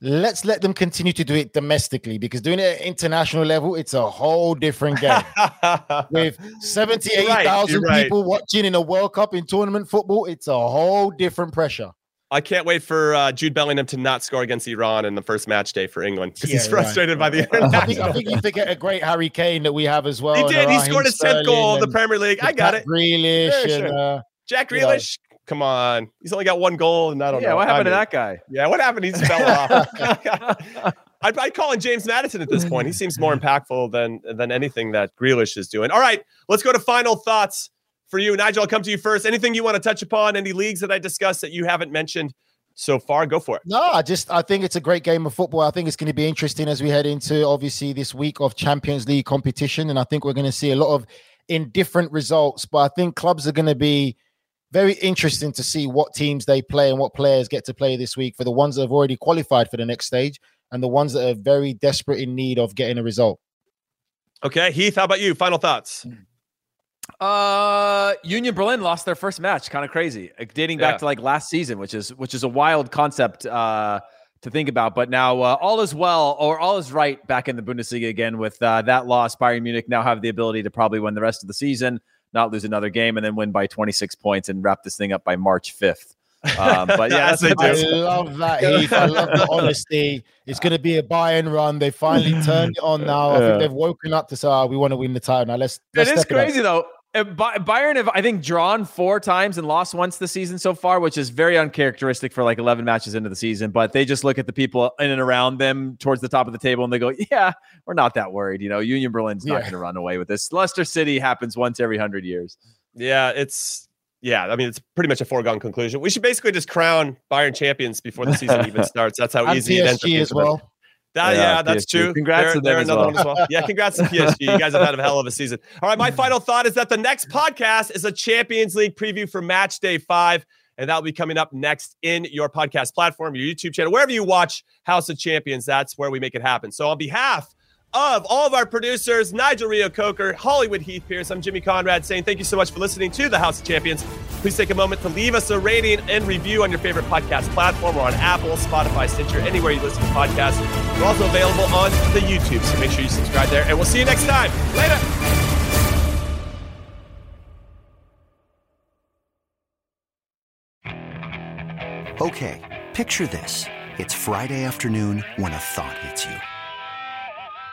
let's let them continue to do it domestically because doing it at international level, it's a whole different game. [LAUGHS] With 78,000 You're right, you're right. people watching in a World Cup in tournament football, it's a whole different pressure. I can't wait for uh, Jude Bellingham to not score against Iran in the first match day for England because he's Yeah, right. frustrated by the I think, I think you forget a great Harry Kane that we have as well. He did. He scored his 10th goal in the Premier League. I got it. Grealish Sure, and uh, Jack. Grealish, come on. He's only got one goal, and I don't Yeah, know. Yeah, what happened I to that guy? Yeah, what happened? He just fell [LAUGHS] off. I'd, I'd call in James Maddison at this point. He seems more impactful than than anything that Grealish is doing. All right, let's go to final thoughts for you, Nigel. I'll come to you first. Anything you want to touch upon? Any leagues that I discussed that you haven't mentioned so far? Go for it. No, I just I think it's a great game of football. I think it's going to be interesting as we head into obviously this week of Champions League competition, and I think we're going to see a lot of indifferent results. But I think clubs are going to be very interesting to see what teams they play and what players get to play this week for the ones that have already qualified for the next stage and the ones that are very desperate in need of getting a result. Okay, Heath, how about you? Final thoughts. Uh, Union Berlin lost their first match. Kind of crazy, dating back Yeah. to like last season, which is which is a wild concept uh, to think about. But now uh, all is well, or all is right back in the Bundesliga again with uh, that loss. Bayern Munich now have the ability to probably win the rest of the season. Not lose another game, and then win by 26 points and wrap this thing up by March 5th. [LAUGHS] Um, but yeah, As they that's, do. I love that, Heath. I love the [LAUGHS] honesty. It's going to be a buy and run. They finally turned it on [LAUGHS] now. I think they've woken up to say, oh, we want to win the title. Now let's. It let's is step it up." crazy though. Uh, Bay- Bayern have, I think, drawn four times and lost once this season so far, which is very uncharacteristic for like 11 matches into the season. But they just look at the people in and around them towards the top of the table and they go, [LAUGHS] Yeah, we're not that worried. You know, Union Berlin's not Yeah. going to run away with this. Leicester City happens once every 100 years. Yeah, it's yeah. I mean, it's pretty much a foregone conclusion. We should basically just crown Bayern champions before the season [LAUGHS] even starts. That's how And easy it ends. up PSG being as for them. well. That, Yeah, yeah, that's PSG. true. Congrats They're- to them as another well. one as well. Yeah, congrats to [LAUGHS] PSG. You guys have had a hell of a season. All right, my mm-hmm. final thought is that the next podcast is a Champions League preview for Match Day Five, and that will be coming up next in your podcast platform, your YouTube channel, wherever you watch House of Champions. That's where we make it happen. So, on behalf of all of our producers, Nigel Reo-Coker, Hollywood Heath Pearce, I'm Jimmy Conrad saying thank you so much for listening to the House of Champions. Please take a moment to leave us a rating and review on your favorite podcast platform or on Apple, Spotify, Stitcher, anywhere you listen to podcasts. We're also available on the YouTube, so make sure you subscribe there. And we'll see you next time. Later. Okay, picture this. It's Friday afternoon when a thought hits you.